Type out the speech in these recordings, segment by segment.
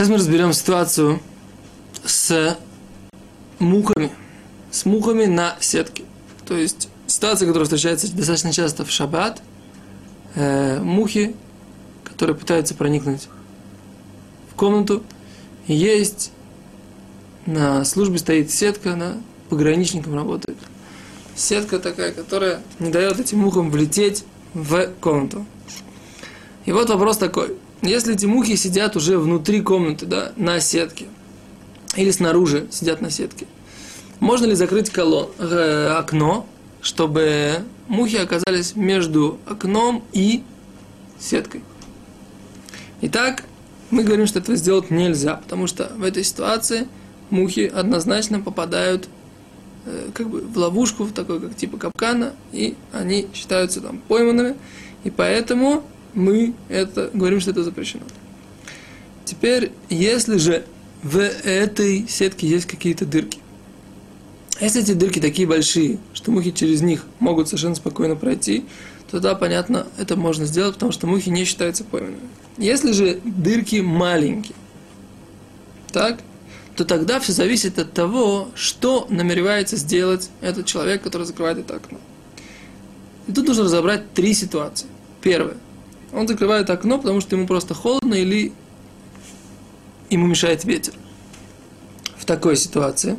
Сейчас мы разберем ситуацию с мухами. С мухами на сетке. То есть ситуация, которая встречается достаточно часто в шаббат. Э, мухи, которые пытаются проникнуть в комнату. Есть на службе стоит сетка, она пограничником работает. Сетка такая, которая не дает этим мухам влететь в комнату. И вот вопрос такой. Если эти мухи сидят уже внутри комнаты, да, на сетке, или снаружи сидят на сетке, можно ли закрыть колон, э, окно, чтобы мухи оказались между окном и сеткой? Итак, мы говорим, что этого сделать нельзя, потому что в этой ситуации мухи однозначно попадают э, как бы в ловушку, в такой как типа капкана, и они считаются там пойманными, и поэтому мы это говорим, что это запрещено. Теперь, если же в этой сетке есть какие-то дырки, если эти дырки такие большие, что мухи через них могут совершенно спокойно пройти, то да, понятно, это можно сделать, потому что мухи не считаются пойманными. Если же дырки маленькие, так, то тогда все зависит от того, что намеревается сделать этот человек, который закрывает это окно. И тут нужно разобрать три ситуации. Первое. Он закрывает окно, потому что ему просто холодно или ему мешает ветер. В такой ситуации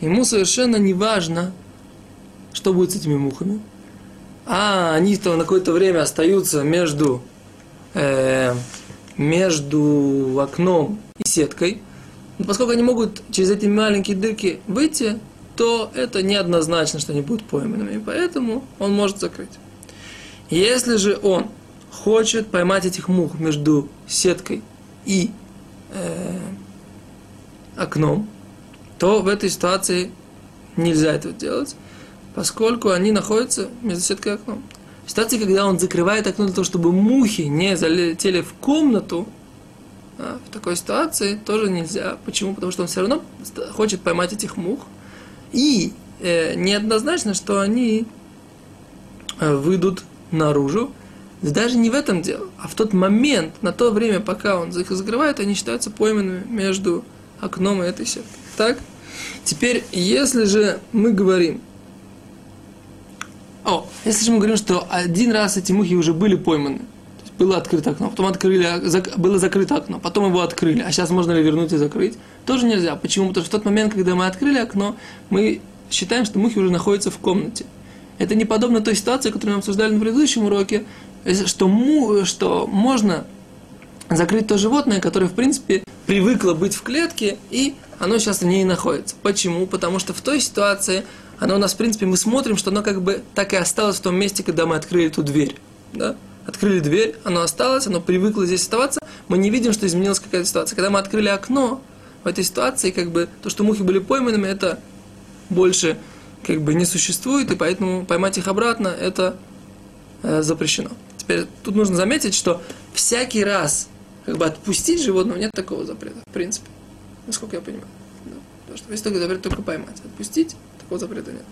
ему совершенно не важно, что будет с этими мухами. А они-то на какое-то время остаются между, э, между окном и сеткой. Но поскольку они могут через эти маленькие дырки выйти, то это неоднозначно, что они будут пойманными. Поэтому он может закрыть. Если же он хочет поймать этих мух между сеткой и э, окном, то в этой ситуации нельзя этого делать, поскольку они находятся между сеткой и окном. В ситуации, когда он закрывает окно для того, чтобы мухи не залетели в комнату, а, в такой ситуации тоже нельзя. Почему? Потому что он все равно хочет поймать этих мух. И э, неоднозначно, что они э, выйдут наружу даже не в этом дело, а в тот момент, на то время, пока он их закрывает, они считаются пойманными между окном и этой сеткой. Так? Теперь, если же мы говорим, о, если же мы говорим, что один раз эти мухи уже были пойманы, было открыто окно, потом открыли, было закрыто окно, потом его открыли, а сейчас можно ли вернуть и закрыть, тоже нельзя. Почему? Потому что в тот момент, когда мы открыли окно, мы считаем, что мухи уже находятся в комнате. Это не подобно той ситуации, которую мы обсуждали на предыдущем уроке, что, му, что можно закрыть то животное, которое, в принципе, привыкло быть в клетке, и оно сейчас в ней находится. Почему? Потому что в той ситуации оно у нас, в принципе, мы смотрим, что оно как бы так и осталось в том месте, когда мы открыли эту дверь. Да? Открыли дверь, оно осталось, оно привыкло здесь оставаться, мы не видим, что изменилась какая-то ситуация. Когда мы открыли окно, в этой ситуации, как бы, то, что мухи были пойманными, это больше как бы не существует, и поэтому поймать их обратно, это э, запрещено. Теперь тут нужно заметить, что всякий раз как бы отпустить животного нет такого запрета, в принципе. Насколько я понимаю. Да. Потому что есть только запрет только поймать. Отпустить такого запрета нет.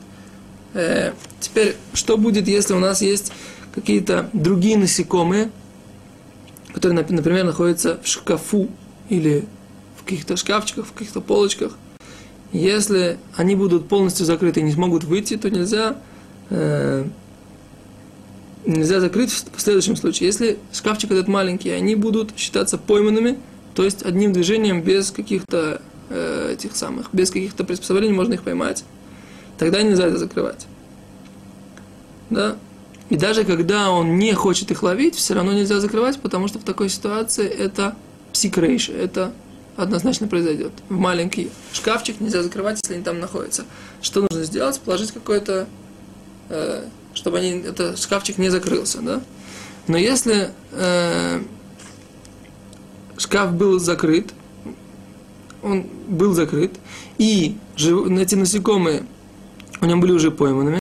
Э, теперь, что будет, если у нас есть какие-то другие насекомые, которые, например, находятся в шкафу или в каких-то шкафчиках, в каких-то полочках. Если они будут полностью закрыты и не смогут выйти, то нельзя э, нельзя закрыть в следующем случае. Если шкафчик этот маленький, они будут считаться пойманными, то есть одним движением без каких-то э, этих самых, без каких-то приспособлений можно их поймать. Тогда нельзя это закрывать. Да? И даже когда он не хочет их ловить, все равно нельзя закрывать, потому что в такой ситуации это псикрейш, это однозначно произойдет. В маленький шкафчик нельзя закрывать, если они там находятся. Что нужно сделать? Положить какое-то э, чтобы они, этот шкафчик не закрылся, да? Но если э, шкаф был закрыт, он был закрыт, и жив, эти насекомые у него были уже пойманными,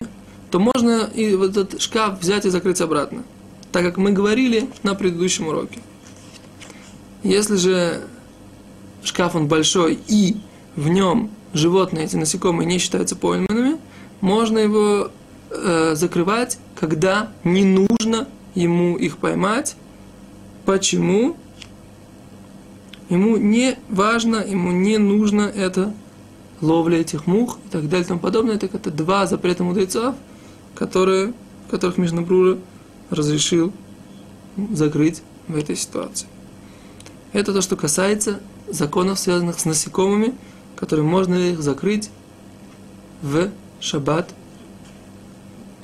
то можно и вот этот шкаф взять и закрыть обратно. Так как мы говорили на предыдущем уроке. Если же шкаф он большой и в нем животные, эти насекомые не считаются пойманными, можно его э, закрывать, когда не нужно ему их поймать. Почему? ему не важно, ему не нужно это ловля этих мух и так далее и тому подобное. Так это два запрета мудрецов, которые, которых Мишнабрура разрешил закрыть в этой ситуации. Это то, что касается законов, связанных с насекомыми, которые можно их закрыть в шаббат.